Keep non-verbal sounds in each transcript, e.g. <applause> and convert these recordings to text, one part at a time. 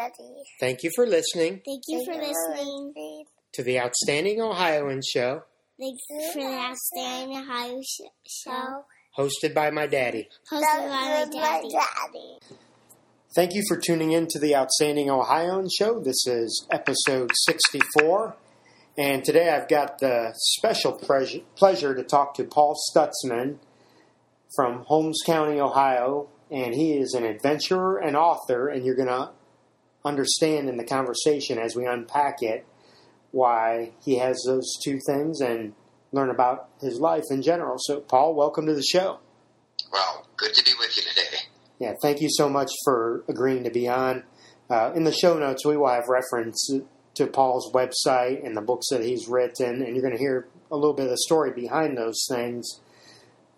ready. Thank you for listening Thank you for you listening. listening. to the Outstanding Ohioan Show, Thanks for the Outstanding Ohio sh- show, hosted by my daddy. hosted by my was my daddy. daddy. Thank you for tuning in to the Outstanding Ohioan Show. This is episode 64. And today I've got the special pleasure, pleasure to talk to Paul Stutzman from Holmes County, Ohio. And he is an adventurer and author, and you're going to understand in the conversation as we unpack it why he has those two things and learn about his life in general. So, Paul, welcome to the show. Well, good to be with you today. Yeah, thank you so much for agreeing to be on. Uh, in the show notes, we will have reference to Paul's website and the books that he's written, and you're going to hear a little bit of the story behind those things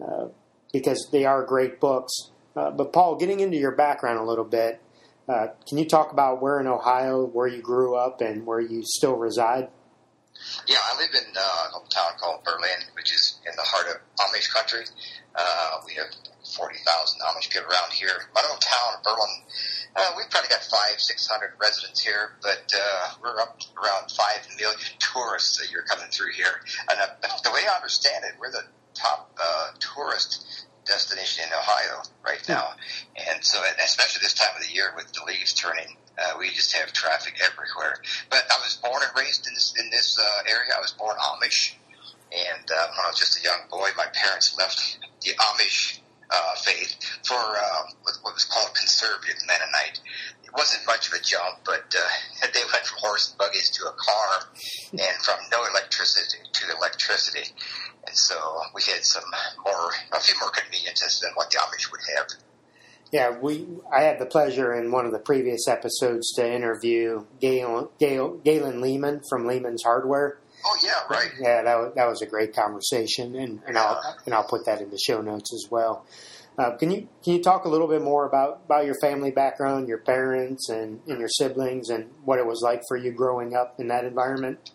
uh, because they are great books. Uh, but, Paul, getting into your background a little bit, uh, can you talk about where in Ohio, where you grew up, and where you still reside? Yeah, I live in uh, a town called Berlin, which is in the heart of Amish country. Uh, we have 40,000 Amish people around here. My little town, Berlin, uh, we've probably got five, 600 residents here, but uh, we're up around 5 million <laughs> tourists a year coming through here. And uh, the way I understand it, we're the top uh, tourist destination in Ohio right now. And so, and especially this time of the year with the leaves turning, uh, we just have traffic everywhere. But I was born and raised in this in this uh, area. I was born Amish, and uh, when I was just a young boy, my parents left the Amish uh, faith for uh, what what was called conservative Mennonite. It wasn't much of a jump, but uh, <laughs> they went from horse and buggies to a car, and from no electricity to electricity. And so we had some more, a few more conveniences than what the Amish would have. Yeah, we. I had the pleasure in one of the previous episodes to interview Galen, Galen, Galen Lehman from Lehman's Hardware. Oh yeah, right. Yeah, that was, that was a great conversation, and, and I'll and I'll put that in the show notes as well. Uh, can you can you talk a little bit more about, about your family background, your parents, and, and your siblings, and what it was like for you growing up in that environment?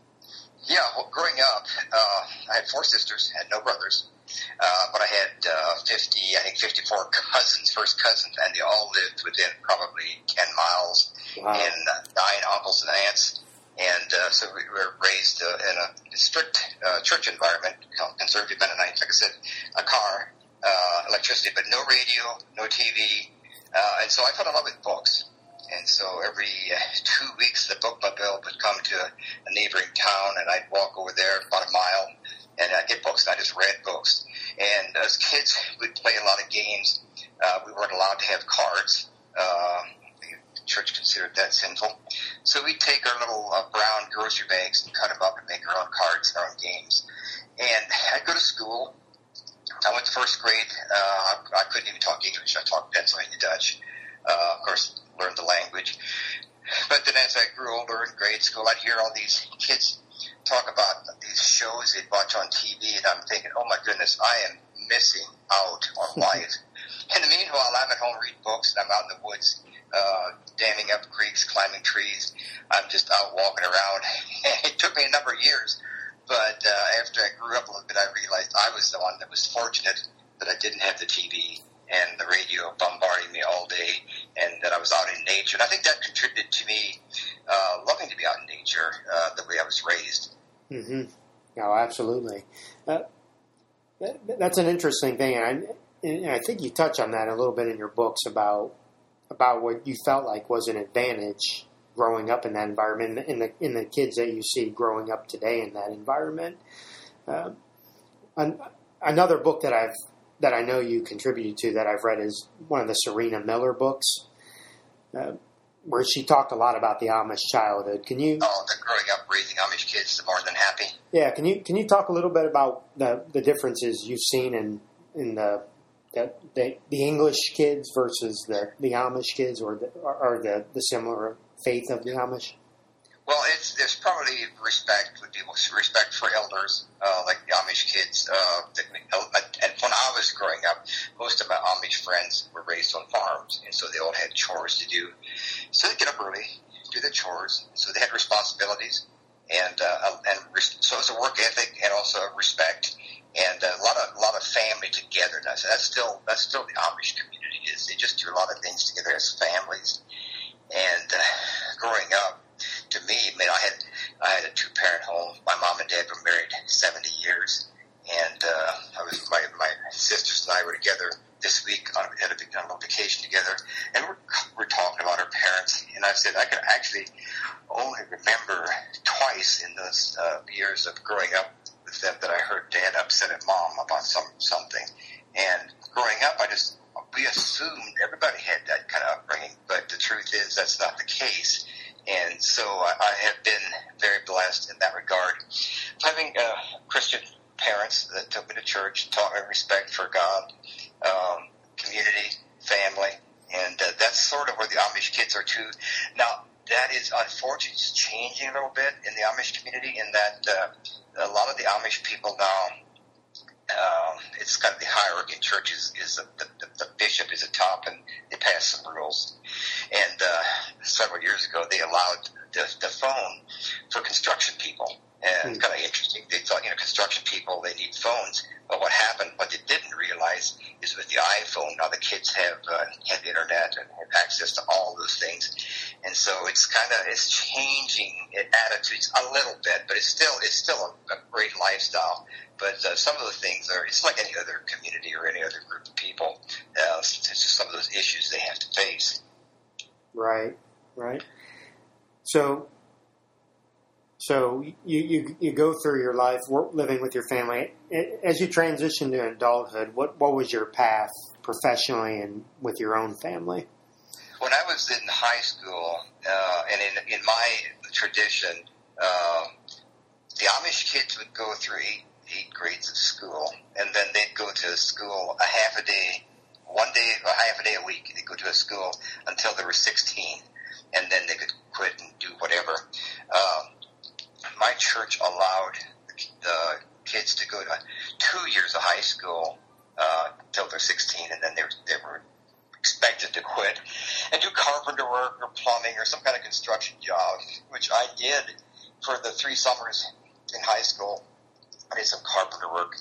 Yeah, well, growing up, uh, I had four sisters, had no brothers, uh, but I had uh, 50, I think 54 cousins, first cousins, and they all lived within probably 10 miles, Wow. and uh, nine uncles and aunts. And uh, so we were raised uh, in a strict uh, church environment, conservative Mennonite, like I said, a car, uh, electricity, but no radio, no TV. Uh, and so I fell in love with books. And so every uh, <laughs> two weeks, the bookmobile would come to a neighboring town, and I'd walk over there about a mile, and I'd get books, and I just read books. And as kids, we'd play a lot of games. Uh, we weren't allowed to have cards. Uh, the church considered that sinful. So we'd take our little uh, brown grocery bags and cut them up and make our own cards and our own games. And I'd go to school. I went to first grade. Uh, I couldn't even talk English. I talked Pennsylvania Dutch. Uh, of course, learned the language. But then as I grew older in grade school, I'd hear all these kids talk about these shows they'd watch on TV, and I'm thinking, oh my goodness, I am missing out on <laughs> life. In the meanwhile, I'm at home reading books, and I'm out in the woods, uh, damming up creeks, climbing trees. I'm just out walking around. <laughs> it took me a number of years, but uh, after I grew up a little bit, I realized I was the one that was fortunate that I didn't have the TV and the radio bombarding me all day, and that I was out in nature. And I think that contributed to me uh, loving to be out in nature uh, the way I was raised. Mm-hmm. Oh, absolutely. Uh, that, that's an interesting thing, and I, and I think you touch on that a little bit in your books about about what you felt like was an advantage growing up in that environment, in the in the kids that you see growing up today in that environment. Uh, an, another book that I've that I know you contributed to that I've read is one of the Serena Miller books, uh, where she talked a lot about the Amish childhood. Can you? Oh, the growing up raising Amish kids, the more than happy. Yeah, can you can you talk a little bit about the, the differences you've seen in in the the, the, the English kids versus the, the Amish kids, or the, or the, the similar faith of the Amish? Well, it's there's probably respect would be respect for elders, uh, like the Amish kids. Uh, and when I was growing up, most of my Amish friends were raised on farms, and so they all had chores to do. So they get up early, do their chores. So they had responsibilities, and uh, and so it's a work ethic and also respect, and a lot of a lot of family togetherness. That's still that's still the Amish community is. They just do a lot of things together as families, and. Uh, to me, I mean, I had I had a two parent home. My mom and dad were married seventy years, and uh, I was my my sisters and I were together this week on, at a, on a vacation together, and we're we're talking about our parents. And I said I can actually only remember twice in those uh, years of growing up with them that I heard dad upset at mom about some something. And growing up, I just we assumed everybody had that kind of upbringing, but the truth is that's not the case. And so I, I have been very blessed in that regard. Having uh, Christian parents that took me to church, taught me respect for God, um, community, family, and uh, that's sort of where the Amish kids are too. Now, that is unfortunately changing a little bit in the Amish community in that uh, a lot of the Amish people now um, it's kind of the hierarchy in churches is the, the, the bishop is at top and they pass some rules. And uh, several years ago, they allowed the, the phone for construction people. And it's kind of interesting. They thought, you know, construction people, they need phones. But what happened, what they didn't realize is with the iPhone, now the kids have, uh, have the internet and have access to all those things. And so it's kind of, it's changing attitudes a little bit, but it's still, it's still a, a great lifestyle. But uh, some of the things are, it's like any other community or any other group of people. Uh, it's just some of those issues they have to face. Right, right. So, so you, you, you go through your life living with your family. As you transition to adulthood, what, what was your path professionally and with your own family? When I was in high school, uh, and in, in my tradition, uh, the Amish kids would go through eight, eight grades of school, and then they'd go to school a half a day, one day, a half a day a week. They'd go to a school until they were 16, and then they could quit and do whatever. Um, my church allowed the kids to go to two years of high school uh, until they're 16, and then they were, they were expected to quit and do carpenter work or plumbing or some kind of construction job, which I did for the three summers in high school. I did some carpenter work,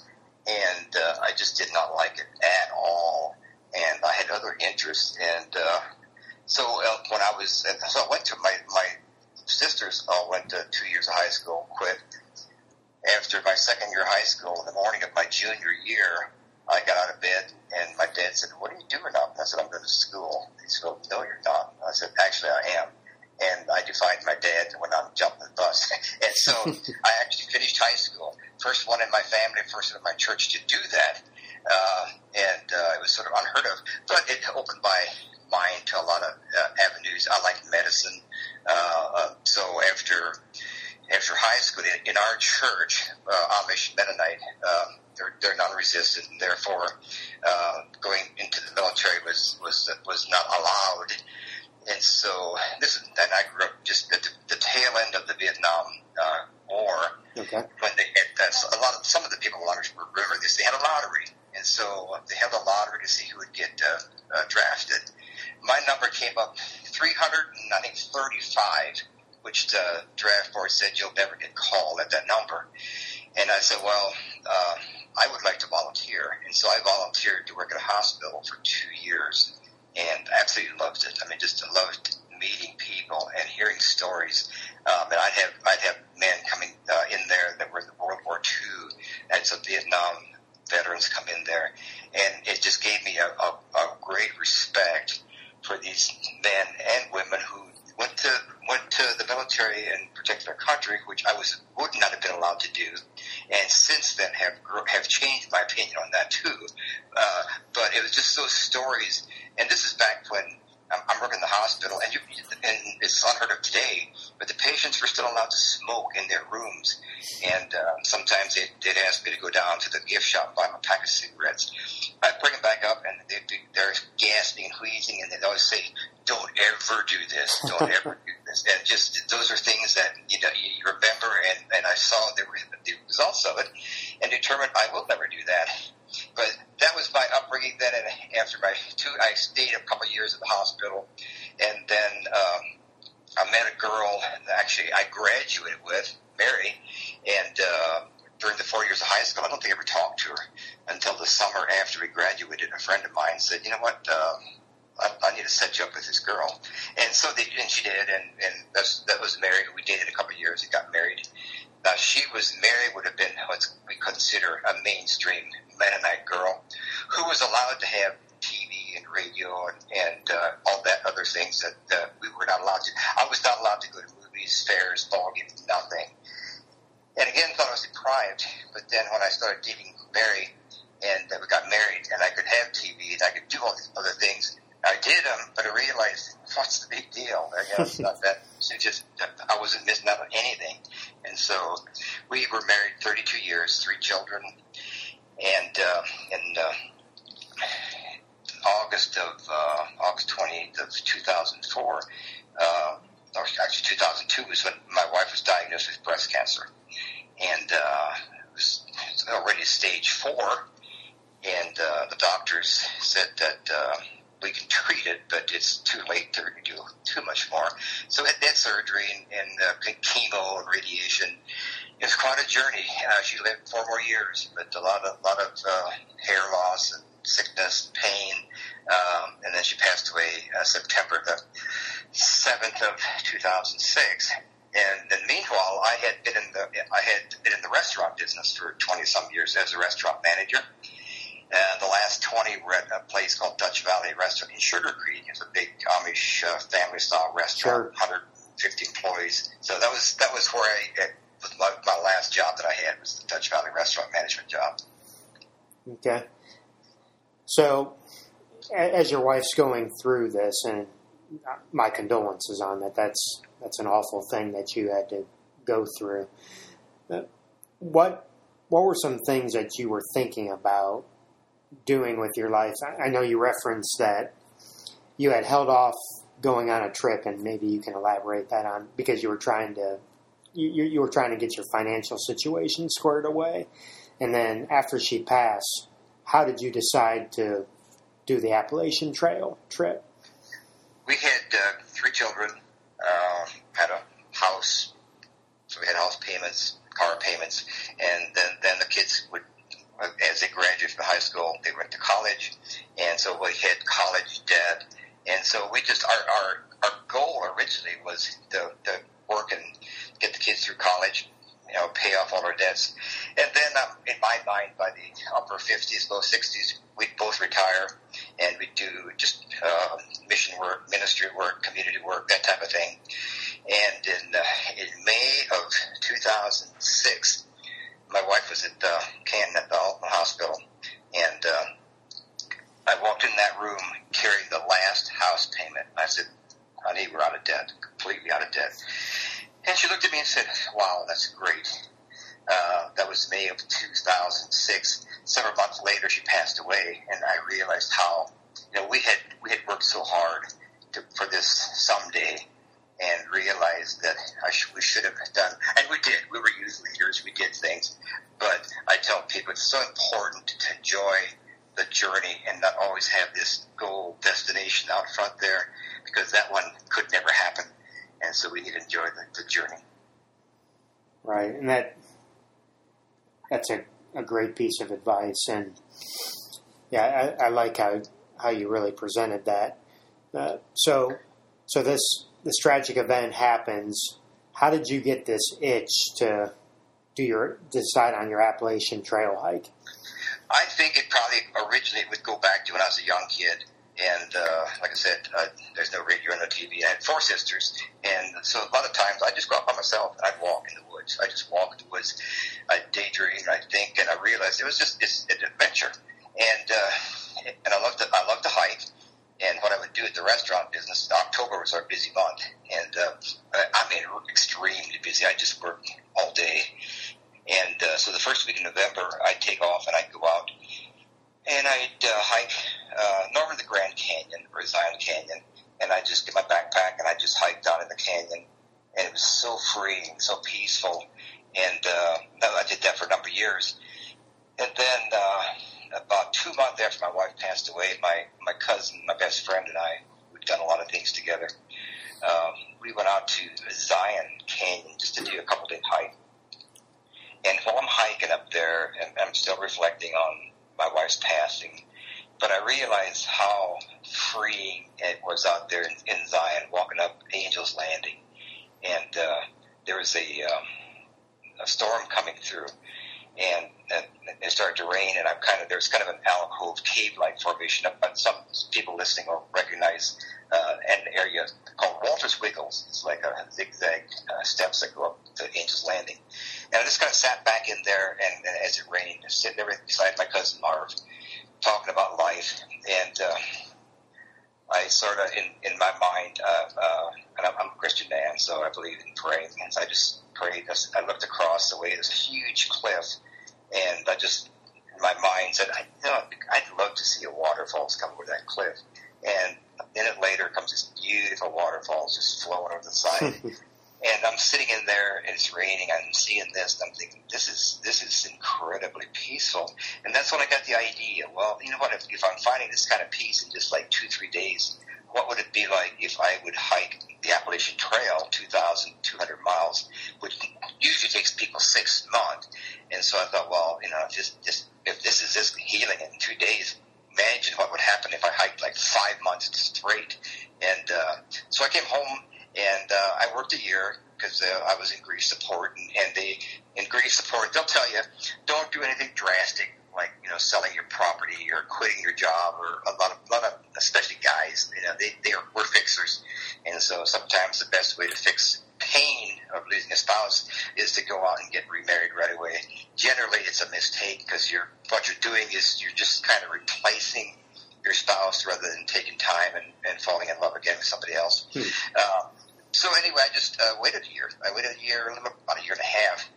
and uh, I just did not like it at all. And I had other interests, and uh, so uh, when I was, so I went to my my sisters all went to two years of high school, quit. After my second year of high school, in the morning of my junior year, I got out of bed and my dad said, "What are you doing up?" And I said, "I'm going to school." He said, "No, you're not." I said, "Actually, I am." And I defied my dad and went out and the bus. <laughs> and so I actually finished high school. First one in my family, first one in my church to do that. Uh, and uh, it was sort of unheard of, but it opened my mind to a lot of uh, avenues. I like medicine, uh, uh, so after after high school in, in our church, uh, Amish Mennonite, um, they're, they're non-resistant, and therefore uh, going into the military was was was not allowed. And so this is, and I grew up just at the, the tail end of the Vietnam uh, War. Okay. When they had that's a lot of some of the people along the river, this they had a lottery, and so they held a lottery to see who would get uh, uh, drafted. My number came up 300 and I think 35, which the draft board said you'll never get called at that number. And I said, well, uh, I would like to volunteer. And so I volunteered to work at a hospital for two years and absolutely loved it. I mean, just loved meeting people and hearing stories. Um, and I'd have, I'd have men coming uh, in there that were in World War II and some Vietnam veterans come in there. And it just gave me a, a, a great respect for these men and women who went to went to the military and protected our country, which I was would not have been allowed to do, and since then have have changed my opinion on that too. Uh, but it was just those stories, and this is back when I'm, I'm working in the hospital, and you and it's unheard of today, but the patients were still allowed to smoke in their rooms, and uh, sometimes they'd, they'd ask me to go down to the gift shop and buy them a pack of cigarettes. I'd bring them back up, and they'd be they're gasping and wheezing, and they'd always say, "Don't ever do this. Don't ever do this." And just those are things that you know you remember, and and I saw there were the results of it, and determined I will never do that. But that was my upbringing. Then, and after my two, I stayed a couple of years at the hospital, and then um, I met a girl. Actually, I graduated with Mary, and uh, during the four years of high school, I don't think I ever talked to her until the summer after we graduated. A friend of mine said, "You know what?" Um, I, I need to set you up with this girl, and so they and she did, and and that's, that was. Who we dated a couple of years and got married. Now she was Mary would have been what we consider a mainstream Mennonite girl who was allowed to have TV and radio and, and uh, all that other things that uh, we were not allowed to. I was not allowed to go to movies, fairs, ball games, nothing. And again, thought I was deprived. But then when I started dating Mary, and uh, we got married, and I could have TV, and I could do all these other things. I did them, but I realized what's the big deal? You know, it's not that. It's just I wasn't missing out on anything. And so we were married 32 years, three children, and uh, in uh, August of uh, August 28th of 2004, uh, or actually 2002 was when my wife was diagnosed with breast cancer, and uh, it was already stage four, and uh, the doctors said that. Uh, we can treat it, but it's too late to do too much more. So it did surgery and, and uh, chemo and radiation. Was quite a journey. Uh, she lived four more years, but a lot of lot of uh, hair loss and sickness, pain, um, and then she passed away uh, September the seventh of two thousand six. And then meanwhile, I had been in the I had been in the restaurant business for twenty some years as a restaurant manager. Uh, the last 20 were at a place called Dutch Valley Restaurant in Sugarcreek. It's a big Amish uh, family style restaurant, Sure. 150 employees. So that was that was where I it was my, my last job that I had was the Dutch Valley Restaurant Management job. Okay. So, as your wife's going through this, and my condolences on that. That's that's an awful thing that you had to go through. Uh, What what were some things that you were thinking about doing with your life? I know you referenced that you had held off going on a trip, and maybe you can elaborate that on because you were trying to you, you were trying to get your financial situation squared away, and then after she passed, how did you decide to do the Appalachian Trail trip? We had uh, three children, uh, had a house, so we had house payments, car payments, and then then the kids would, as they graduated from high school, they went to college, and so we had college debt, and so we just our our, our goal originally was to, to work and get the kids through college. You know, pay off all our debts, and then um, in my mind, by the upper fifties, low sixties, we'd both retire, and we'd do just uh, mission work, ministry work, community work, that type of thing. And in uh, in May of 2006, my wife was at uh, Canton at the Hospital, and uh, I walked in that room carrying the last house payment. I said, "Honey, we're out of debt, completely out of debt." And she looked at me and said, "Wow, that's great." Uh, that was May of 2006. Several months later, she passed away, and I realized how you know we had we had worked so hard to, for this someday, and realized that sh- we should have done, and we did. We were youth leaders. We did things, but I tell people it's so important to enjoy the journey and not always have this goal destination out front there, because that one could never happen, and so we need to enjoy the, the journey. Right, and that that's a, a great piece of advice, and yeah, I, I like how how you really presented that. Uh, so, so this this tragic event happens. How did you get this itch to do your decide on your Appalachian Trail hike? I think it probably originally would go back to when I was a young kid. And uh, like I said, uh, there's no radio and no TV. I had four sisters, and so a lot of times I just go out by myself. And I'd walk in the woods. I just walk in the woods. I daydream. I think, and I realized it was just it's an adventure. And uh, and I love to I love to hike. And what I would do at the restaurant business, October was our busy month, and uh, I I mean extremely busy. I just worked all day. And uh, so the first week in November, I'd take off and I'd go out and I'd uh, hike uh, normally the Grand Canyon or Zion Canyon, and I'd just get my backpack and I just hike down in the canyon, and it was so freeing, so peaceful, and uh, for a number of years. And then uh, about two months after my wife passed away, my my cousin, my best friend, and I we'd done a lot of things together. Um, we went out to Zion Canyon just to do a couple day hike. And while I'm hiking up there, and I'm still reflecting on my wife's passing, but I realized how freeing it was out there in, in Zion, walking up Angel's Landing, and uh, there was a um, a storm coming through, and, and it started to rain, and I'm kind of there's kind of an alcove cave-like formation. But some people listening will recognize uh, an area called Walter's Wiggles. It's like a zigzag uh, steps that go up to Angel's Landing, and I just kind of sat back in there, and, and as it rained, just sitting there beside my cousin Marv, talking about life, and. Uh, I sort of, in, in my mind, uh, uh, and I'm, I'm a Christian man, so I believe in praying. And so I just prayed. I looked across the way this huge cliff, and I just, in my mind, said, I, you know, I'd love to see a waterfall come over that cliff. And a minute later comes this beautiful waterfall just flowing over the side. and I'm sitting in there and it's raining. I'm seeing this and I'm thinking, this is this is incredibly peaceful. And that's when I got the idea. Well, you know what? If, if I'm finding this kind of peace in just like two three days, what would it be like if I would hike the Appalachian Trail, 2,200 miles, which usually takes people six? And so I thought, well, you know, this, this if this is this healing in two days, imagine what would happen if I hiked like five months straight. And uh, so I came home and uh, I worked a year because uh, I was in grief support, and, and they in grief support they'll tell you don't do anything drastic like you know selling your property or quitting your job or a lot of a lot of especially guys you know they they are we're fixers, and so sometimes the best way to fix pain of losing a spouse is to go out and get remarried right away. Generally, it's a mistake because you're what you're doing is you're just kind of replacing your spouse rather than taking time and, and falling in love again with somebody else. Hmm. Um, so anyway, I just uh, waited a year. I waited a year, about a year and a half,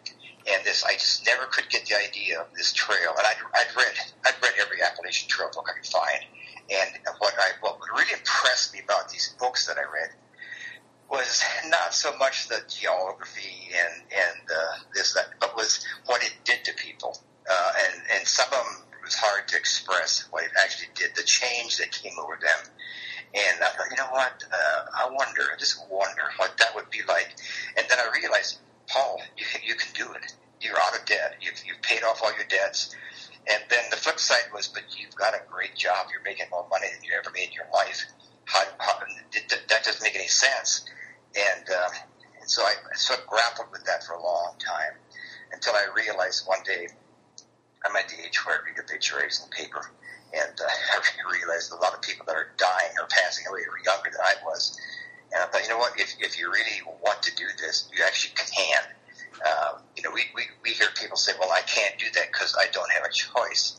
and this I just never could get the idea of this trail. And I'd, I'd read I'd read every Appalachian Trail book I could find, and what I what really impressed me about these books that I read was <laughs> not so much the geography and and uh, this that, but was what it did to people. Uh, and and some of them it was hard to express what it actually did, the change that came over them. And I thought, you know what? Uh, I wonder, I just wonder what that would be like. And then I realized, Paul, you, you can do it. You're out of debt. You've, you've paid off all your debts. And then the flip side was, but you've got a great job. You're making more money than you ever made in your life. How, how, that, that doesn't make any sense. And, uh, so I sort of grappled with that for a long time until I realized one day I'm at the age where I read obituaries in the paper and uh, <laughs> I realized a lot of people that are dying or passing away are younger than I was. And I thought, you know what? If, if you really want to do this, you actually can. Um, you know, we, we, we hear people say, well, I can't do that because I don't have a choice.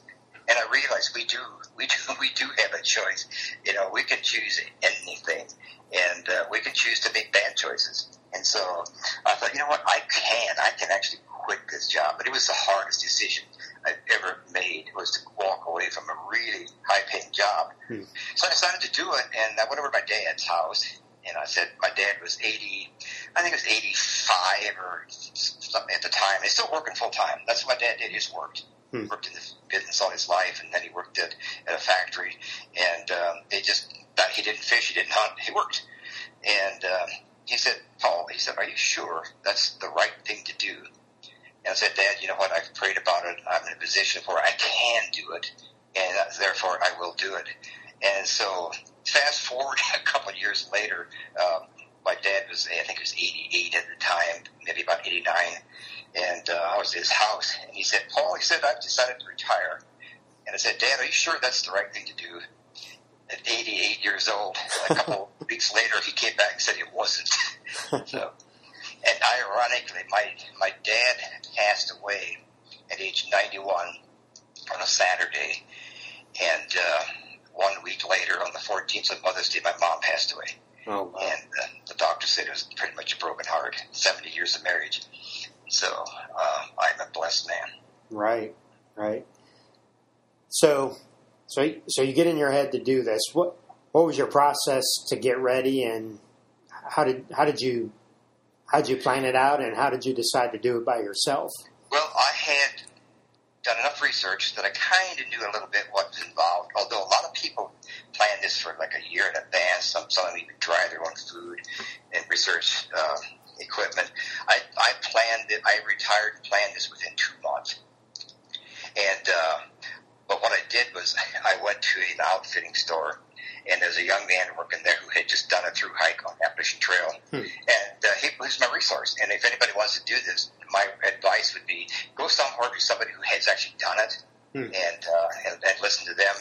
And I realize we do, <laughs> we do, we do have a choice. You know, we can choose anything and uh, we can choose to make bad choices. And so I thought, you know what? I can, I can actually quit this job. But it was the hardest decision I've ever made was to walk away from a really high paying job. Hmm. So I decided to do it, and I went over to my dad's house, and I said, my dad was 80, I think it was 85 or something at the time. He's still working full time. That's what my dad did. He just worked. Hmm. Worked in the business all his life, and then he worked at, at a factory, and um, they just, he didn't fish, he didn't hunt, he worked. And um, he said, Paul, he said, are you sure that's the right thing to do? and I said, Dad, you know what? I've prayed about it. I'm in a position where I can do it, and therefore I will do it. And so, fast forward <laughs> a couple of years later, um, my dad was, I think he was 88 at the time, maybe about 89, and uh, I was at his house, and he said, Paul, he said, I've decided to retire. And I said, Dad, are you sure that's the right thing to do? At 88 years old, a couple <laughs> weeks later, he came back and said it wasn't. so, and ironically, my my dad passed away at age 91 on a Saturday, and uh, one week later, on the 14th of Mother's Day, my mom passed away. Oh, wow. And uh, the doctor said it was pretty much a broken heart. 70 years of marriage. So uh, I'm a blessed man. Right, right. So, so, so you get in your head to do this. What, what was your process to get ready, and how did how did you how did you plan it out, and how did you decide to do it by yourself? Well, I had done enough research that I kind of knew a little bit what was involved. Although a lot of people plan this for like a year in advance, some some even dry their own food and research uh, equipment. I, I planned it. I retired and planned this within two months. And uh, but what I did was <laughs> I went to an outfitting store and there's a young man working there who had just done a through hike on Appalachian Trail, hmm. and uh, he was my resource. And if anybody wants to do this, my advice would be go somewhere to somebody who has actually done it Hmm. and, uh, and and listen to them.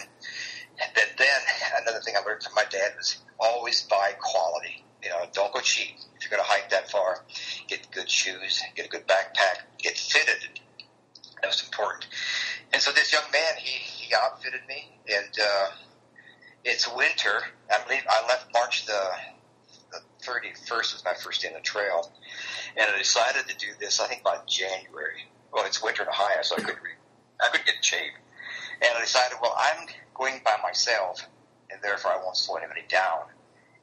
And then, then another thing I learned from my dad was always buy quality. You know, don't go cheap. You're going to hike that far, get good shoes, get a good backpack, get fitted. That was important. And so this young man, he, he outfitted me, and uh, it's winter. I believe I left March the the 31st was my first day on the trail, and I decided to do this. I think by January. Well, it's winter in Ohio, so I couldn't re- I couldn't get in shape, and I decided, well, I'm going by myself, and therefore I won't slow anybody down.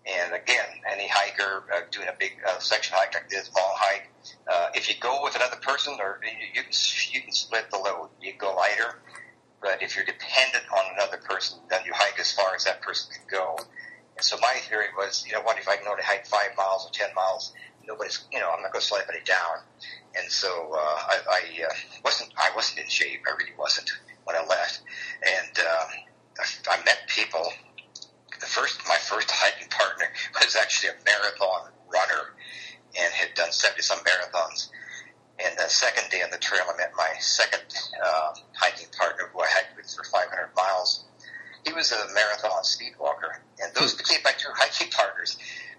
And again, any hiker uh, doing a big uh, section hike like this, long hike, uh, if you go with another person, or you, you can you can split the load. You can go lighter, but if you're dependent on another person, then you hike as far as that person can go. And so my theory was, you know what, if I can only hike five miles or ten miles, nobody's, you know, I'm not going to slow anybody down. And so uh, I, I uh, wasn't, I wasn't in shape. I really wasn't when I left. And um, I, I met people. The first, my first hiking partner <laughs> was actually a marathon runner and had done seventy some marathons. And the second day on the trail, I met my second uh, hiking partner, who I hiked with for 500 miles. He was a marathon speed walker, and those became my two hiking partners.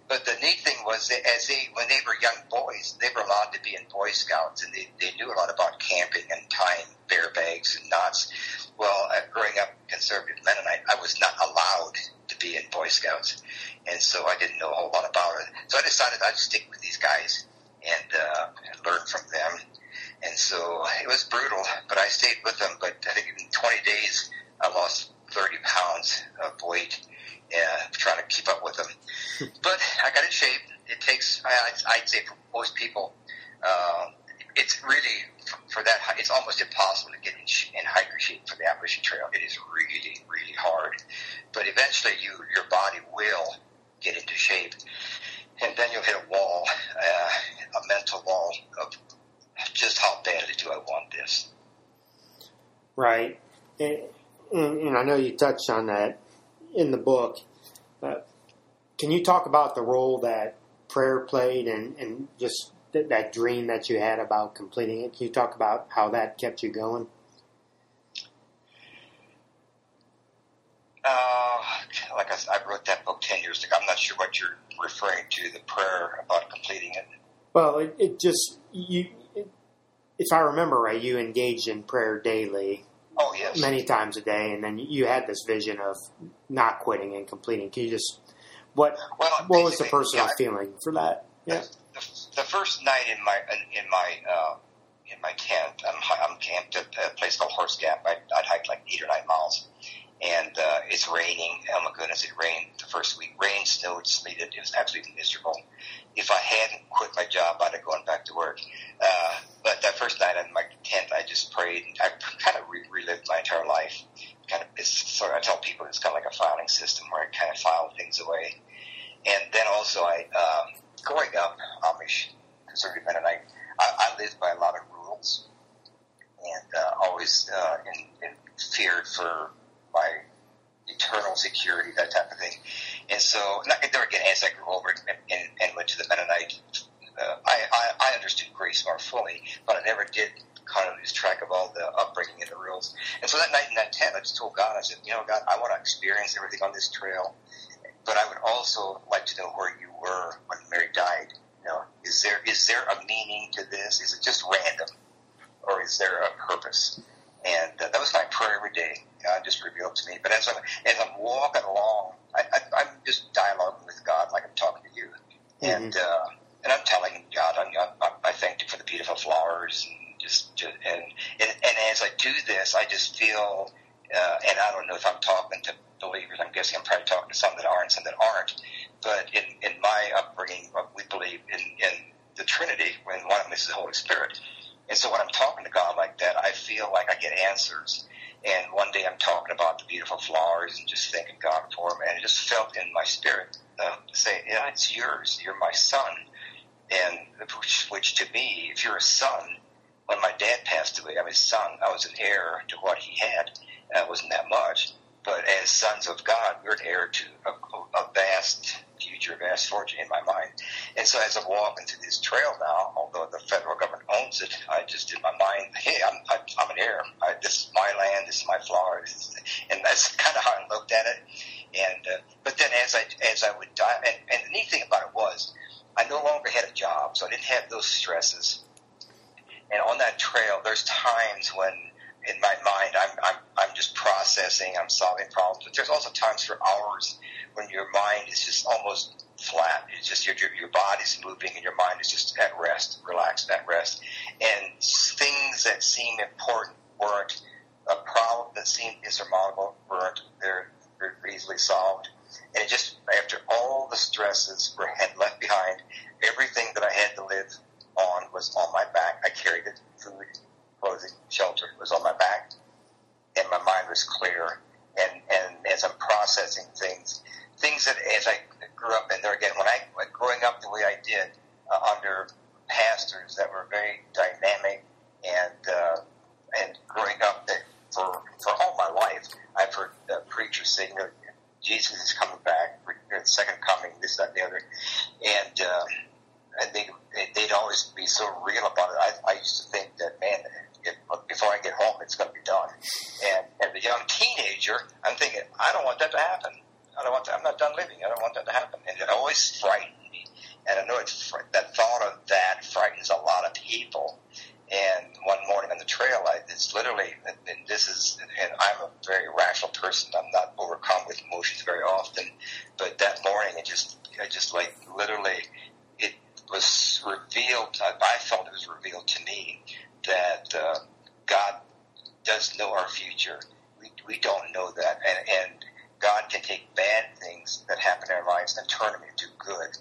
But the neat thing was that as they, when they were young boys, they were allowed to be in Boy Scouts, and they, they knew a lot about camping and tying bear bags and knots. Well, uh, growing up conservative Mennonite, I was not allowed to be in Boy Scouts, and so I didn't know a whole lot about it. So I decided I'd stick with these guys and uh, learn from them. And so it was brutal, but I stayed with them. But I think in 20 days, I lost 30 pounds of weight uh, trying to keep up with them. but I got in shape. It takes, I, I'd- I'd say, for most people, uh, it's really for that. hi- It's almost impossible to get in, sh- in hiker shape for the Appalachian Trail. It is really, really hard. But eventually, you your body will get into shape, and then you'll hit a wall, uh, a mental wall of just how badly do I want this. Right. And, and, and I know you touched on that in the book. Uh, can you talk about the role that prayer played and, and just th- that dream that you had about completing it? Can you talk about how that kept you going? Uh, like I wrote that book ten years ago. I'm not sure what you're referring to. The prayer about completing it. Well, it, it just you. It, if I remember right, you engaged in prayer daily, Oh yes. many times a day, and then you had this vision of not quitting and completing. Can you just what Well, what was the personal yeah, feeling for that? Yeah. the, the first night in my in my uh, in my tent, I'm, I'm camped at a place called Horse Gap. I, I'd hiked like eight or nine miles, and uh, it's raining. Oh my goodness, it rained the first week. Rain, snowed, sleeted. It was absolutely miserable. If I hadn't quit my job, I'd have gone back to work. Uh, but that first night in my tent, I just prayed. I kind of re- relived my entire life. Kind of, it's sort of. I tell people it's kind of like a filing system where I kind of file things away. And then also, I um, growing up Amish conservative Mennonite, I, I lived by a lot of rules, and uh, always uh, in, in feared for my eternal security, that type of thing. And so, and there again, as I grew older and, and, and went to the Mennonite, uh, I, I, I understood grace more fully, but I never did kind of lose track of all the upbringing and the rules. And so that night in that tent, I just told God, I said, you know, God, I want to experience everything on this trail, but I would also like to know where you were when Mary died. You know, is there is there a meaning to this? Is it just random, or is there a purpose? And uh, that was my prayer every day. God just revealed to me. But as I'm as I'm walking along, I, I, I'm just dialoguing with God like I'm talking to you, and uh, and I'm telling him, God, I'm, I, I thank you for the beautiful flowers, and just, just and, and and as I do this, I just feel, uh, and I don't know if I'm talking to believers. I'm guessing I'm probably talking to some that are and some that aren't. But in in my upbringing, we believe in in the Trinity, when one of them is the Holy Spirit. And so when I'm talking to God like that, I feel like I get answers. And one day I'm talking about the beautiful flowers and just thanking God for them, and it just felt in my spirit uh, say, "Yeah, it's yours. You're my son." And which, to me, if you're a son, when my dad passed away, I'm his son. I was an heir to what he had. Uh, it wasn't that much, but as sons of God, we're an heir to a, a vast future, a vast fortune in my mind. And so as I'm walking through this trail now, although the federal government owns that I just in my mind, hey, I'm I, I'm an heir. I, this is my land. This is my flower. And that's kind of how I looked at it. And uh, but then as I as I would die, and, and the neat thing about it was, I no longer had a job, so I didn't have those stresses. And on that trail, there's times when in my mind I'm I'm I'm just processing, I'm solving problems. But there's also times for hours when your mind is just almost flat. It's just your, your, your body's moving and your mind is just at rest, relaxed, at rest. And things that seem important weren't. A problem that seemed insurmountable weren't. They're, they're easily solved. And it just, after all the stresses were had left behind, everything that I had to live on was on my back. I carried it, food, clothing, shelter was on my back. And my mind was clear. And, and as I'm processing things, things that as I grew up in there again, when I growing up the way I did uh, under pastors that were very dynamic and uh, and growing up for for all my life, I've heard uh, preachers that Jesus is coming back, second coming, this, that, and the other, and uh, and they they'd always be so real about it. I, I used to think that man, if, before I get home, it's going to be done. And as a young teenager, I'm thinking, I don't want that to happen. I don't want that. I'm not done living. I don't want that to happen. And it always frightened me. And I know it's that thought of that frightens a lot of people. And one morning on the trail, I, it's literally, and this is, and I'm a very rational person. I'm not overcome with emotions very often. But that morning, it just, I just like literally, it was revealed. I felt it was revealed to me that uh, God does know our future. We, we don't know that, and, and God can take bad things that happen in our lives and turn them into good.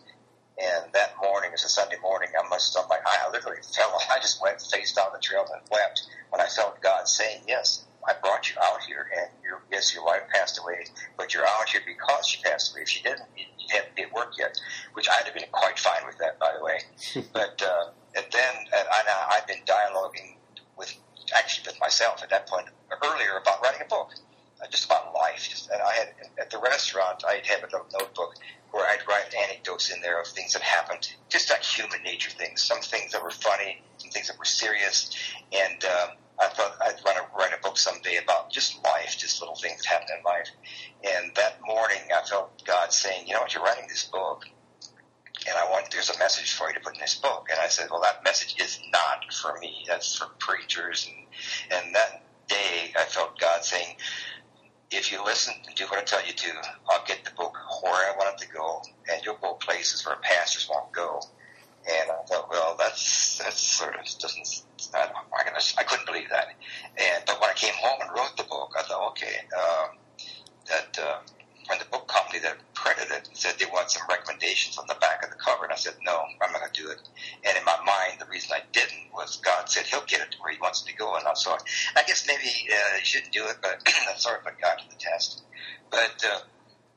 And that morning, it's a Sunday morning, I must have, my, I literally fell, I just went face down the trail and wept when I felt God saying, yes, I brought you out here and your, yes, your wife passed away, but you're out here because she passed away. If she didn't, you, you hadn't been at work yet, which I'd have been quite fine with that, by the way. but, uh, and then, and I, I've been dialoguing with, actually with myself at that point earlier about writing a book uh, just about life. Just, and I had at the restaurant, I'd have a little notebook where I'd write anecdotes in there of things that happened, just like human nature things. Some things that were funny, some things that were serious, and uh, I thought I'd write a, write a book someday about just life, just little things that happen in life. And that morning, I felt God saying, "You know what? You're writing this book." and I want there's a message for you to put in this book. And I said, well, that message is not for me. That's for preachers. And and that day, I felt God saying, if you listen and do what I tell you to, I'll get the book where I want it to go, and you'll go places where pastors won't go. And I thought, well, that's that's sort of doesn't. I, I, I couldn't believe that. And but when I came home and wrote the book, I thought, okay, um, that. Uh, when the book company that printed it said they want some recommendations on the back of the cover, and I said, no, I'm not going to do it. And in my mind, the reason I didn't was God said He'll get it to where He wants it to go, and so I guess maybe uh, He shouldn't do it, but that's sort of got to the test. But uh,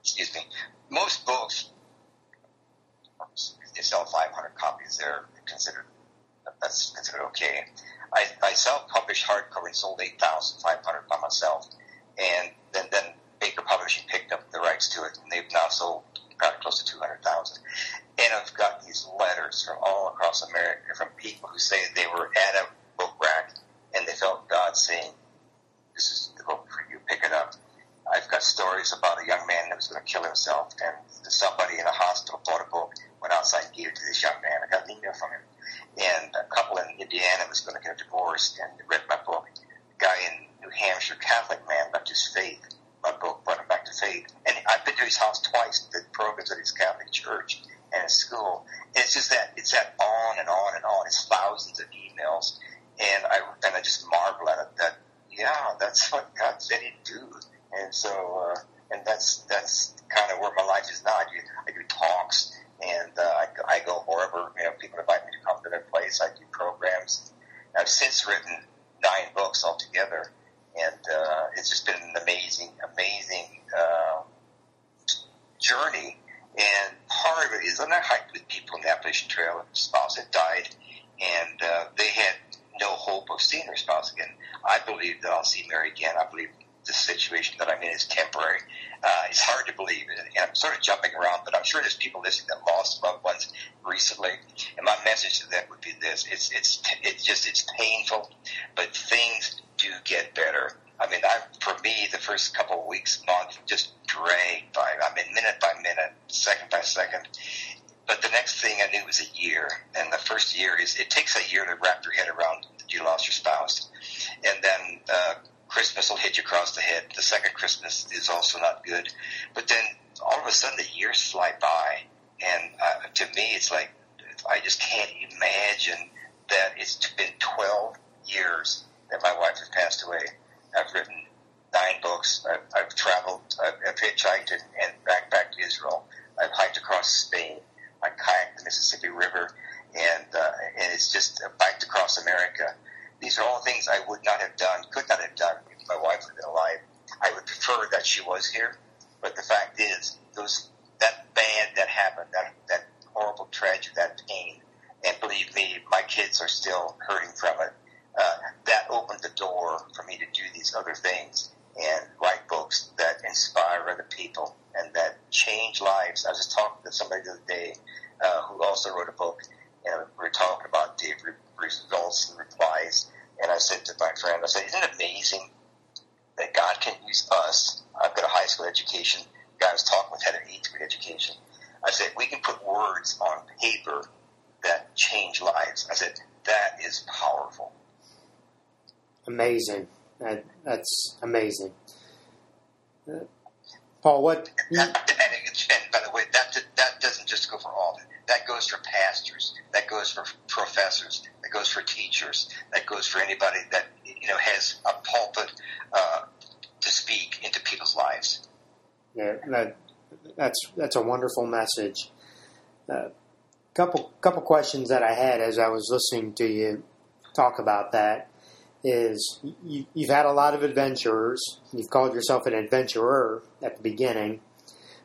excuse me, most books they sell 500 copies. They're considered that's considered okay. I, I self-published hardcover and sold 8,500 by myself, and then then Baker Publishing picked up the rights to it, and they've now sold probably close to 200,000. And I've got these letters from all across America from people who say they were at a book rack and they felt God saying, this is the book for you, pick it up. I've got stories about a young man that was going to kill himself, and somebody in a hospital bought a book, went outside and gave it to this young man. I got an email from him. And a couple in Indiana was going to get a divorce and read my book. A guy in New Hampshire, Catholic man, left his faith my book brought him back to faith. And I've been to his house twice, did programs at his Catholic church and his school. And it's just that it's that on and on and on. It's thousands of emails, and I and I just marvel at it. That yeah, that's what God said He'd do. And so, uh, and that's that's kind of where my life is now. I do, I do talks, and uh, I, I go wherever you know people invite me to come to their place. I do programs. I've since written nine books altogether and uh, it's just been an amazing, amazing uh, journey. And part of it is, and I hiked with people in the Appalachian Trail. A spouse had died, and uh, they had no hope of seeing their spouse again. I believe that I'll see Mary again. I believe this situation that I'm in is temporary. Uh, it's hard to believe, and I'm sort of jumping around, but I'm sure there's people listening that lost loved ones recently, and my message to them would be this: it's it's it's just it's painful, but things do get better. I mean, I for me, the first couple of weeks, month, just dragged by. I mean, minute by minute, second by second. But the next thing I knew was a year, and the first year is it takes a year to wrap your head around you lost your spouse, and then uh, Christmas will hit you across the head. The second Christmas is also not good, but then all of a sudden the years fly by, and uh, to me it's like I just can't imagine that it's been 12 years that my wife has passed away. I've written nine books. I've, I've traveled. I've, I've hitchhiked and, and back back to Israel. I've hiked across Spain. I kayaked the Mississippi River, and uh, and it's just biked across America. These are all things I would not have done, could not have done if my wife had been alive. I would prefer that she was here, but the fact is, those that bad that happened, that that horrible tragedy, that pain, and believe me, my kids are still hurting from it. Uh, that opened the door for me to do these other things and write books that inspire other people and that change lives. I was just talking to somebody the other day uh, who also wrote a book, and we were talking about the re- results and replies. And I said to my friend, I said, "Isn't it amazing that God can use us?" I've got a high school education. The guy I was talking with had an eighth grade education. I said, "We can put words on paper that change lives." I said, "That is powerful." Amazing. That, that's amazing. Uh, Paul, what? And, and, and by the way, that that doesn't just go for all. That goes for pastors. That goes for professors. That goes for teachers. That goes for anybody that you know has a pulpit uh, to speak into people's lives. Yeah, that, that's that's a wonderful message. Uh, couple couple questions that I had as I was listening to you talk about that is you, you've had a lot of adventurers. You've called yourself an adventurer at the beginning.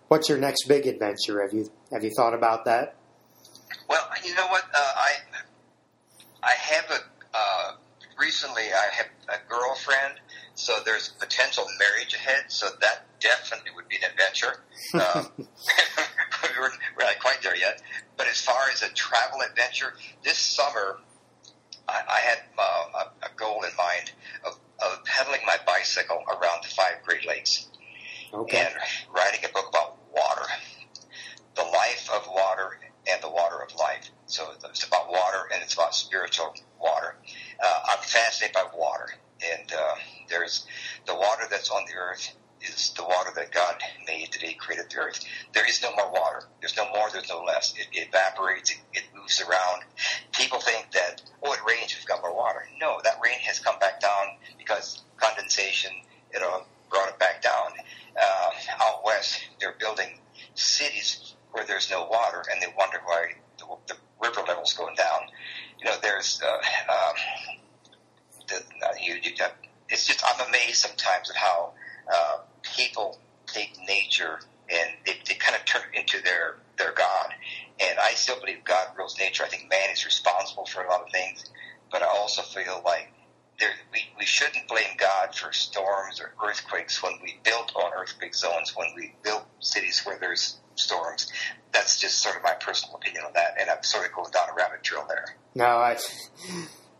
What's your next big adventure? Have you have you thought about that? Well, you know what? Uh, I I have a uh, recently I have a girlfriend, so there's potential marriage ahead. So that definitely would be an adventure. <laughs> Uh, we're, <laughs> we're not quite there yet, but as far as a travel adventure, this summer I, I had uh, a, a goal in mind of, of pedaling my bicycle around the five Great Lakes Okay. and writing a book about water, the life of water and the water of life. So it's about water and it's about spiritual water. Uh, I'm fascinated by water, and uh, there's the water that's on the earth is the water that God made that He created the earth. There is no more water. There's no more. There's no less. It, it evaporates. It, it moves around. People think that oh, it rains. We've got more water. No, that rain has come back down because condensation. Know, brought it back down. Uh, out west, they're building cities where there's no water, and they wonder why the, the river level's going down. You know, there's uh, um, the, uh, you, you, uh, it's just I'm amazed sometimes at how uh, people take nature and they, they kind of turn it into their their god. And I still believe God rules nature. I think man is responsible for a lot of things, but I also feel like there, we, we shouldn't blame God for storms or earthquakes when we built on earthquake zones, when we built cities where there's storms. That's just sort of my personal opinion on that, and I'm sort of going down a rabbit trail there. No, I.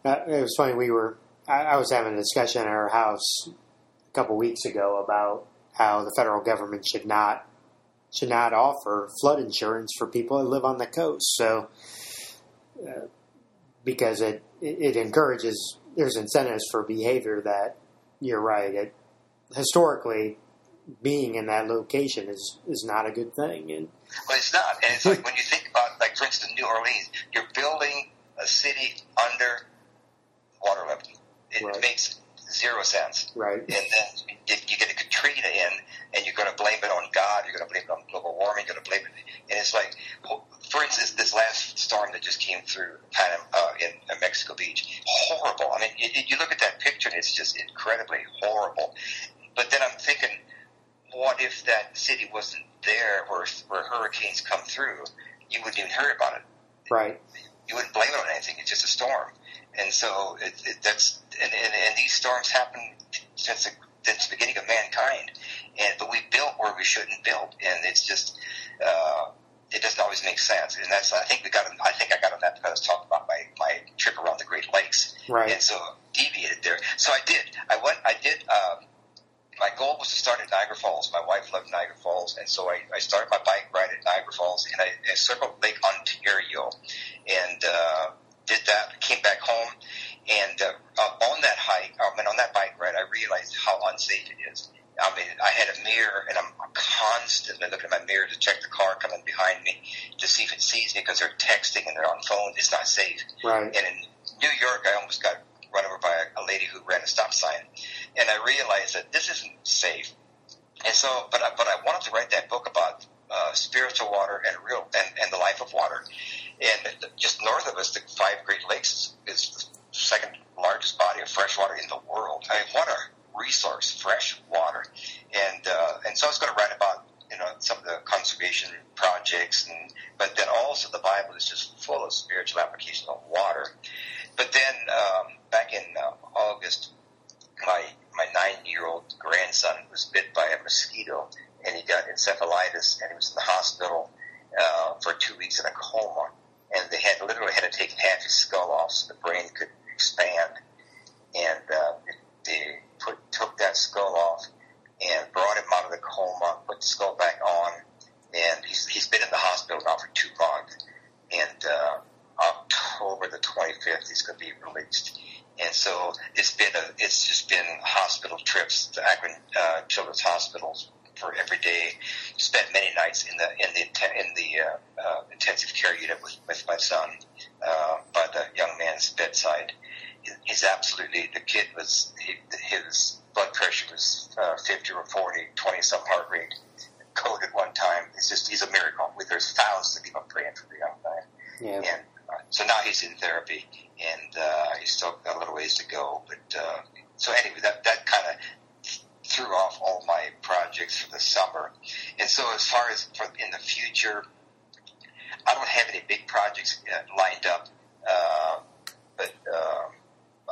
Uh, it was funny. We were. I, I was having a discussion at our house a couple weeks ago about how the federal government should not should not offer flood insurance for people that live on the coast. So, uh, because it, it encourages there's incentives for behavior that you're right. It historically being in that location is is not a good thing, and But it's not. And it's like when you think about, like, for instance, New Orleans, you're building a city under water level. It Right. makes zero sense. right, And then if you get a Katrina in, and you're going to blame it on God, you're going to blame it on global warming, you're going to blame it. And it's like, for instance, this last storm that just came through Panama, uh, in uh, Mexico Beach, horrible. I mean, you, you look at that picture, and it's just incredibly horrible. But then I'm thinking, what if that city wasn't there where, where hurricanes come through? You wouldn't even hear about it. right, You wouldn't blame it on anything. It's just a storm. And so it, it, that's and, and, and these storms happen since the, since the beginning of mankind. And but we built where we shouldn't build, and it's just uh, it doesn't always make sense. And that's I think we got I think I got on that because I was talking about my my trip around the Great Lakes, Right. and so deviated there. So I did. I went. I did. Um, my goal was to start at Niagara Falls. My wife loved Niagara Falls, and so I, I started my bike ride at Niagara Falls, and I, I circled Lake Ontario, and uh, did that. Came back home, and uh, uh, on that hike, I mean, on that bike ride, I realized how unsafe it is. I mean, I had a mirror, and I'm constantly looking at my mirror to check the car coming behind me to see if it sees me because they're texting and they're on phone. It's not safe. Right. And in New York, I almost got run over by a, a lady who ran a stop sign, and I realized that this isn't safe. And so, but I, but I wanted to write that book about uh, spiritual water and real and, and the life of water. And just north of us, the five Great Lakes is, is the second largest body of fresh water in the world. I mean, what a resource, fresh water. And uh, and so I was going to write about you know some of the conservation projects, and but then also the Bible is just full of spiritual application of water. But then um, back in uh, August, my my nine year old grandson was bit by a mosquito, and he got encephalitis, and he was in the hospital uh, for two weeks in a coma. And they had literally had to take half his skull off so the brain could expand. And uh, they put took that skull off and brought him out of the coma, put the skull back on, and he's he's been in the hospital now for two months. And uh, October the 25th, he's going to be released. And so it's been a, it's just been hospital trips to Akron uh, Children's Hospitals for every day. Spent many nights in the in the in the uh, uh, intensive care unit with, with my son uh, by the young man's bedside. He's absolutely the kid was he, his blood pressure was uh, 50 or 40, 20 some heart rate. Coded one time. It's just he's a miracle. There's thousands of people praying for the young man. Yeah. And uh, so now he's in therapy, and uh, he's still got a little ways to go. But uh, so anyway, that that kind of threw off all my projects for the summer. And so as far as for in the future, I don't have any big projects uh, lined up. Uh, but uh,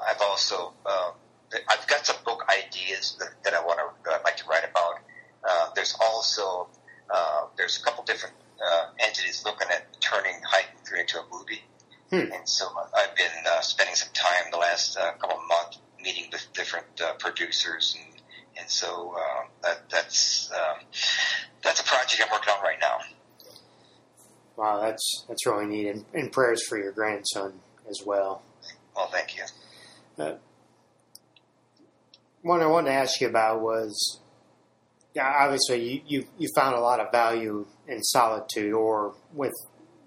I've also uh, I've got some book ideas that, that I want to uh, like to write about. Uh, there's also uh, there's a couple different uh, entities looking at turning hiking through into a movie. Hmm. And so I've been uh, spending some time the last uh, couple of months meeting with different uh, producers, and and so uh, that that's uh, that's a project I'm working on right now. Wow, that's that's really neat, and, and prayers for your grandson as well. Well, thank you. One I wanted to ask you about was, yeah, obviously you, you you found a lot of value in solitude or with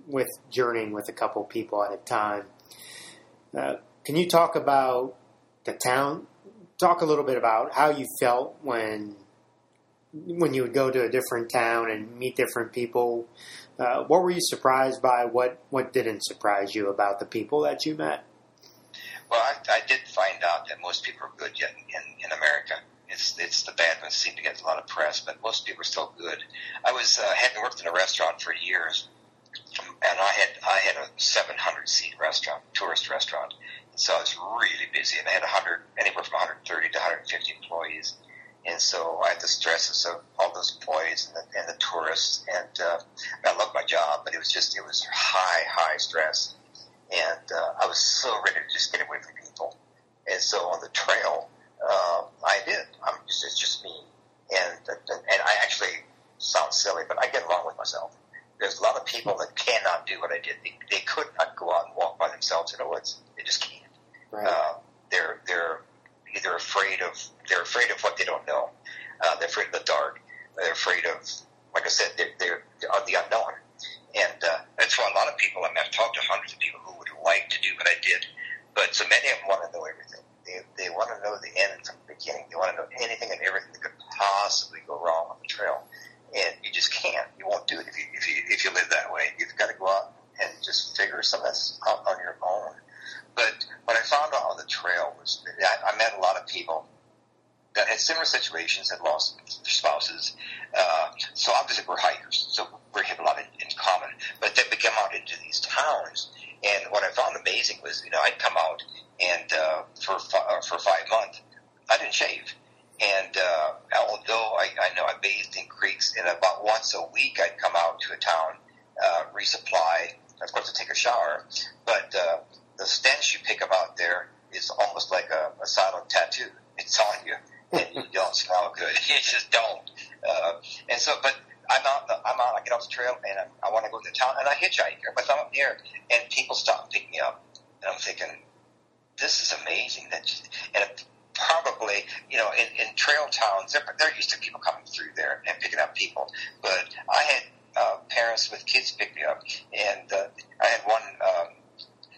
with journeying with a couple people at a time. Uh, can you talk about the town? Talk a little bit about how you felt when when you would go to a different town and meet different people. Uh, what were you surprised by? What what didn't surprise you about the people that you met? Well, I, I did find out that most people are good yet in, in America. It's it's the bad ones seem to get a lot of press, but most people are still good. I was uh, hadn't worked in a restaurant for years, and I had I had a 700 seat restaurant, tourist restaurant, so I was really busy, and I had 100 anywhere from 130 to 150 employees, and so I had the stresses of all those employees and the, and the tourists, and uh, I loved my job, but it was just it was high high stress and uh, I was so ready to just get away from people. And so on the trail, uh, I did. I'm just, it's just me, and and I actually sound silly, but I get along with myself. There's a lot of people that cannot do what I did. They, they could not go out and walk by themselves in the woods. They just can't. Right. Uh, they're they're either afraid of they're afraid of what they don't know. Uh, they're afraid of the dark. They're afraid of, like I said, they're, they're of the unknown. And uh, that's why a lot of people. I mean, I've talked to hundreds of people who would like to do what I did, but so many of them want to know everything. They they want to know the end from the beginning. They want to know anything and everything that could possibly go wrong on the trail, and you just can't. You won't do it if you if you if you live that way. You've got to go out and just figure some of this out on your own. But what I found out on the trail was that I, I met a lot of people that had similar situations, had lost their spouses. Uh, so obviously we're hikers, so we have a lot in, in common. But then we come out into these towns, and what I found amazing was, you know, I'd come out and uh, for fi- uh, for five months, I didn't shave, and uh, you just don't. Uh, and so, but I'm out. I'm out. I get off the trail and I'm, I want to go to town, and I hitchhike. My thumb up in the air, and people stop and pick me up, and I'm thinking, this is amazing. That just, and it, probably, you know, in, in trail towns, they're, they're used to people coming through there and picking up people. But I had uh, parents with kids pick me up, and uh, I had one. Um,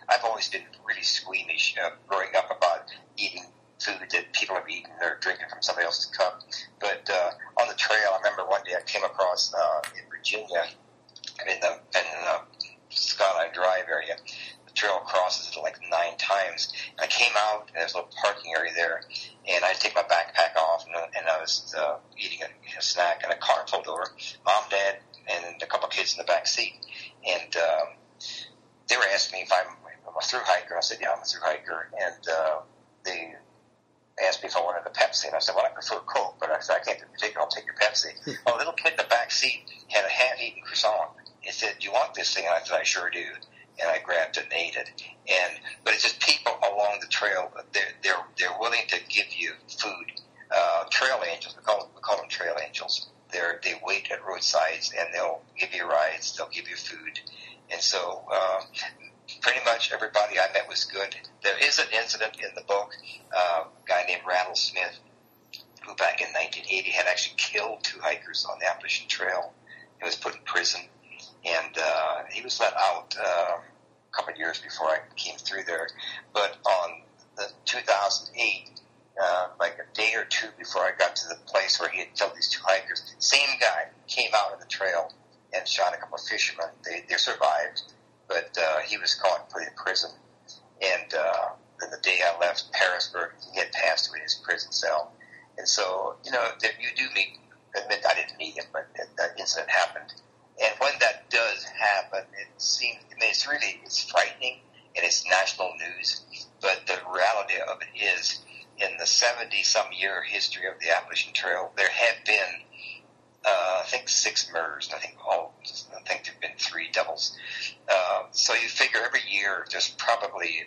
I've always been really squeamish uh, growing up about eating food that people have eaten or drinking from somebody else's cup. But uh, on the trail, I remember one day I came across uh, in Virginia, in the in the Skyline Drive area. The trail crosses it like nine times. And I came out, and there's a little parking area there, and I take my backpack off, and, and I was uh, eating a, a snack, and a car pulled over. Mom, Dad, and a couple of kids in the back seat, and um, they were asking me if I'm, I'm a through hiker. I said, Yeah, I'm a through hiker, and uh, they asked me if I wanted a Pepsi, and I said, "Well, I prefer Coke, but I said I can't take it. I'll take your Pepsi." a little kid in the back seat had a half-eaten croissant. He said, "Do you want this thing?" And I said, "I sure do." And I grabbed it and ate it. And but it's just people along the trail. They're they're they're willing to give you food. Uh, trail angels. We call we call them trail angels. They're they wait at roadsides and they'll give you rides. They'll give you food. And so um, pretty much everybody I met was good. There is an incident in the book, uh, a guy named Randall Smith, who back in 1980 had actually killed two hikers on the Appalachian Trail. He was put in prison, and uh, he was let out uh, a couple of years before I came through there. But on the 2008, uh, like a day or two before I got to the place where he had killed these two hikers, same guy came out of the trail and shot a couple of fishermen. They, they survived but uh, he was caught and put in prison. And uh, then the day I left Pearisburg, he had passed away in his prison cell. And so, you know, that you do meet. Admit I didn't meet him, but that incident happened. And when that does happen, it seems. I mean, it's really it's frightening, and it's national news. But the reality of it is, in the seventy-some year history of the Appalachian Trail, there have been uh, I think six murders. I think all, I think there've been three doubles. Uh, so you figure every year there's probably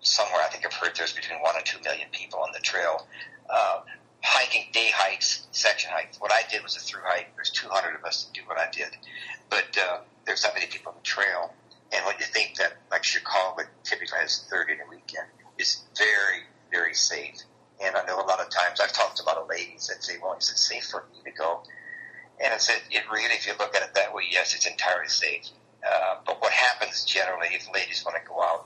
somewhere. I think I've heard there's between one and two million people on the trail. Uh, hiking day hikes, section hikes. What I did was a through hike. There's 200 of us that do what I did, but uh, there's that many people on the trail. And when you think that, like Chicago typically has 30 in a weekend, it's very, very safe. And I know a lot of times I've talked to a lot of ladies that say, well, is it safe for me to go? And it's, it, it really, if you look at it that way, yes, it's entirely safe. Uh, but what happens generally if ladies want to go out,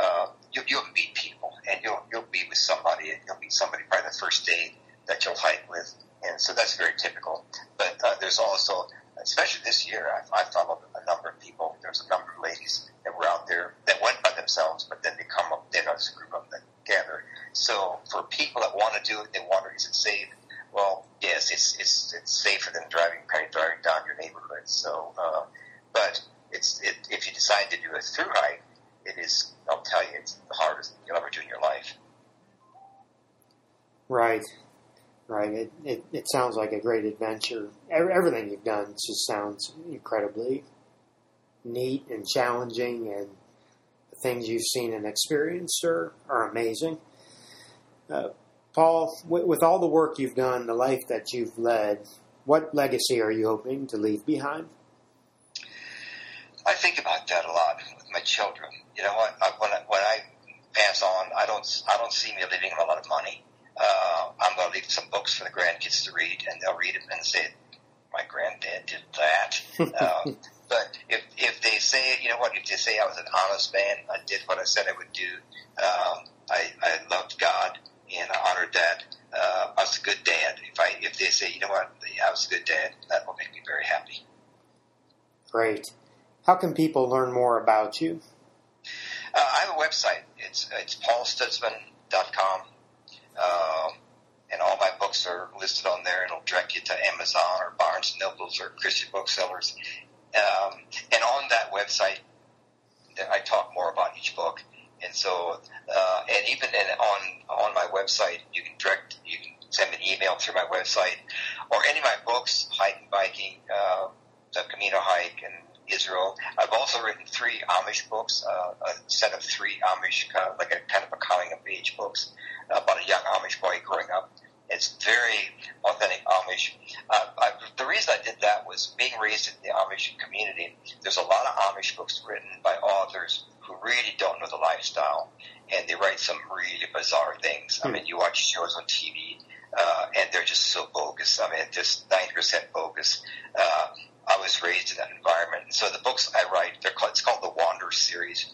uh, you, you'll meet people and you'll, you'll be with somebody and you'll meet somebody probably the first day that you'll hike with. And so that's very typical. But uh, there's also, especially this year, I, I followed a number of people. There's a number of ladies that were out there that went by themselves, but then they come up, then there's a group of them that gather. So for people that want to do it, they wonder, is it safe? Well, yes, it's it's it's safer than driving kind of driving down your neighborhood. So, uh, but it's it, if you decide to do a through hike, it is. I'll tell you, it's the hardest you'll ever do in your life. Right, right. It it, it sounds like a great adventure. Everything you've done just sounds incredibly neat and challenging, and the things you've seen and experienced are are amazing. Uh, Paul, with all the work you've done, the life that you've led, what legacy are you hoping to leave behind? I think about that a lot with my children. You know what? When I, when I pass on, I don't I don't see me leaving them a lot of money. Uh, I'm going to leave some books for the grandkids to read, and they'll read them and say, "My granddad did that." <laughs> um, but if if they say, you know what? If they say I was an honest man, I did what I said I would do. Um, I I loved God and I honored that. Uh, I was a good dad. If I if they say, you know what, I was a good dad, that will make me very happy. Great. How can people learn more about you? Uh, I have a website. It's it's paulstutzman.com. Uh, and all my books are listed on there. It'll direct you to Amazon or Barnes and Nobles or Christian booksellers. Um, and on that website, I talk more about each book. And so, uh, and even in, on on my website, you can direct, you can send an email through my website, or any of my books, hiking, biking, uh, the Camino hike, and Israel. I've also written three Amish books, uh, a set of three Amish, kind of like a kind of a coming of age books about a young Amish boy growing up It's very authentic Amish. Uh, I, the reason I did that was being raised in the Amish community. There's a lot of Amish books written by authors who really don't know the lifestyle, and they write some really bizarre things. I mean, you watch shows on TV, uh, and they're just so bogus. I mean, just 90% bogus. Uh, I was raised in that environment. And So the books I write, they're called, it's called the Wander series.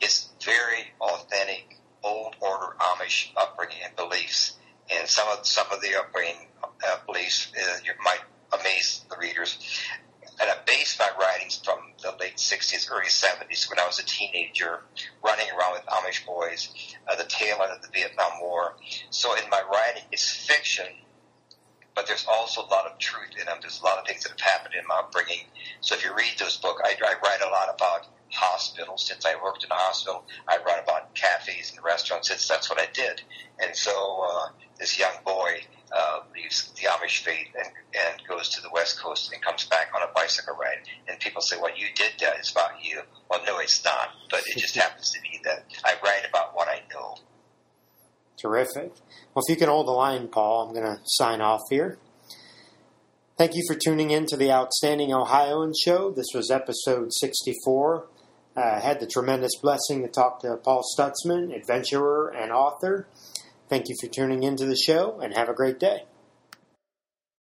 It's very authentic, old order Amish upbringing and beliefs. And some of some of the upbringing uh, beliefs uh, you might amaze the readers. And I based my writings from the late 60s, early 70s when I was a teenager running around with Amish boys, uh, the tail end of the Vietnam War. So in my writing, it's fiction, but there's also a lot of truth in them. There's a lot of things that have happened in my upbringing. So if you read those books, I, I write a lot about hospitals since I worked in a hospital. I write about cafes and restaurants since that's what I did. And so uh, this young boy uh, leaves the Amish faith and, and goes to the West Coast and comes back on a bicycle ride. And people say, "What you did that is about you." Well, no, it's not. But it just <laughs> happens to be that I write about what I know. Terrific. Well, if you can hold the line, Paul, I'm going to sign off here. Thank you for tuning in to the Outstanding Ohioan Show. This was episode 64. Uh, I had the tremendous blessing to talk to Paul Stutzman, adventurer and author. Thank you for tuning into the show and have a great day.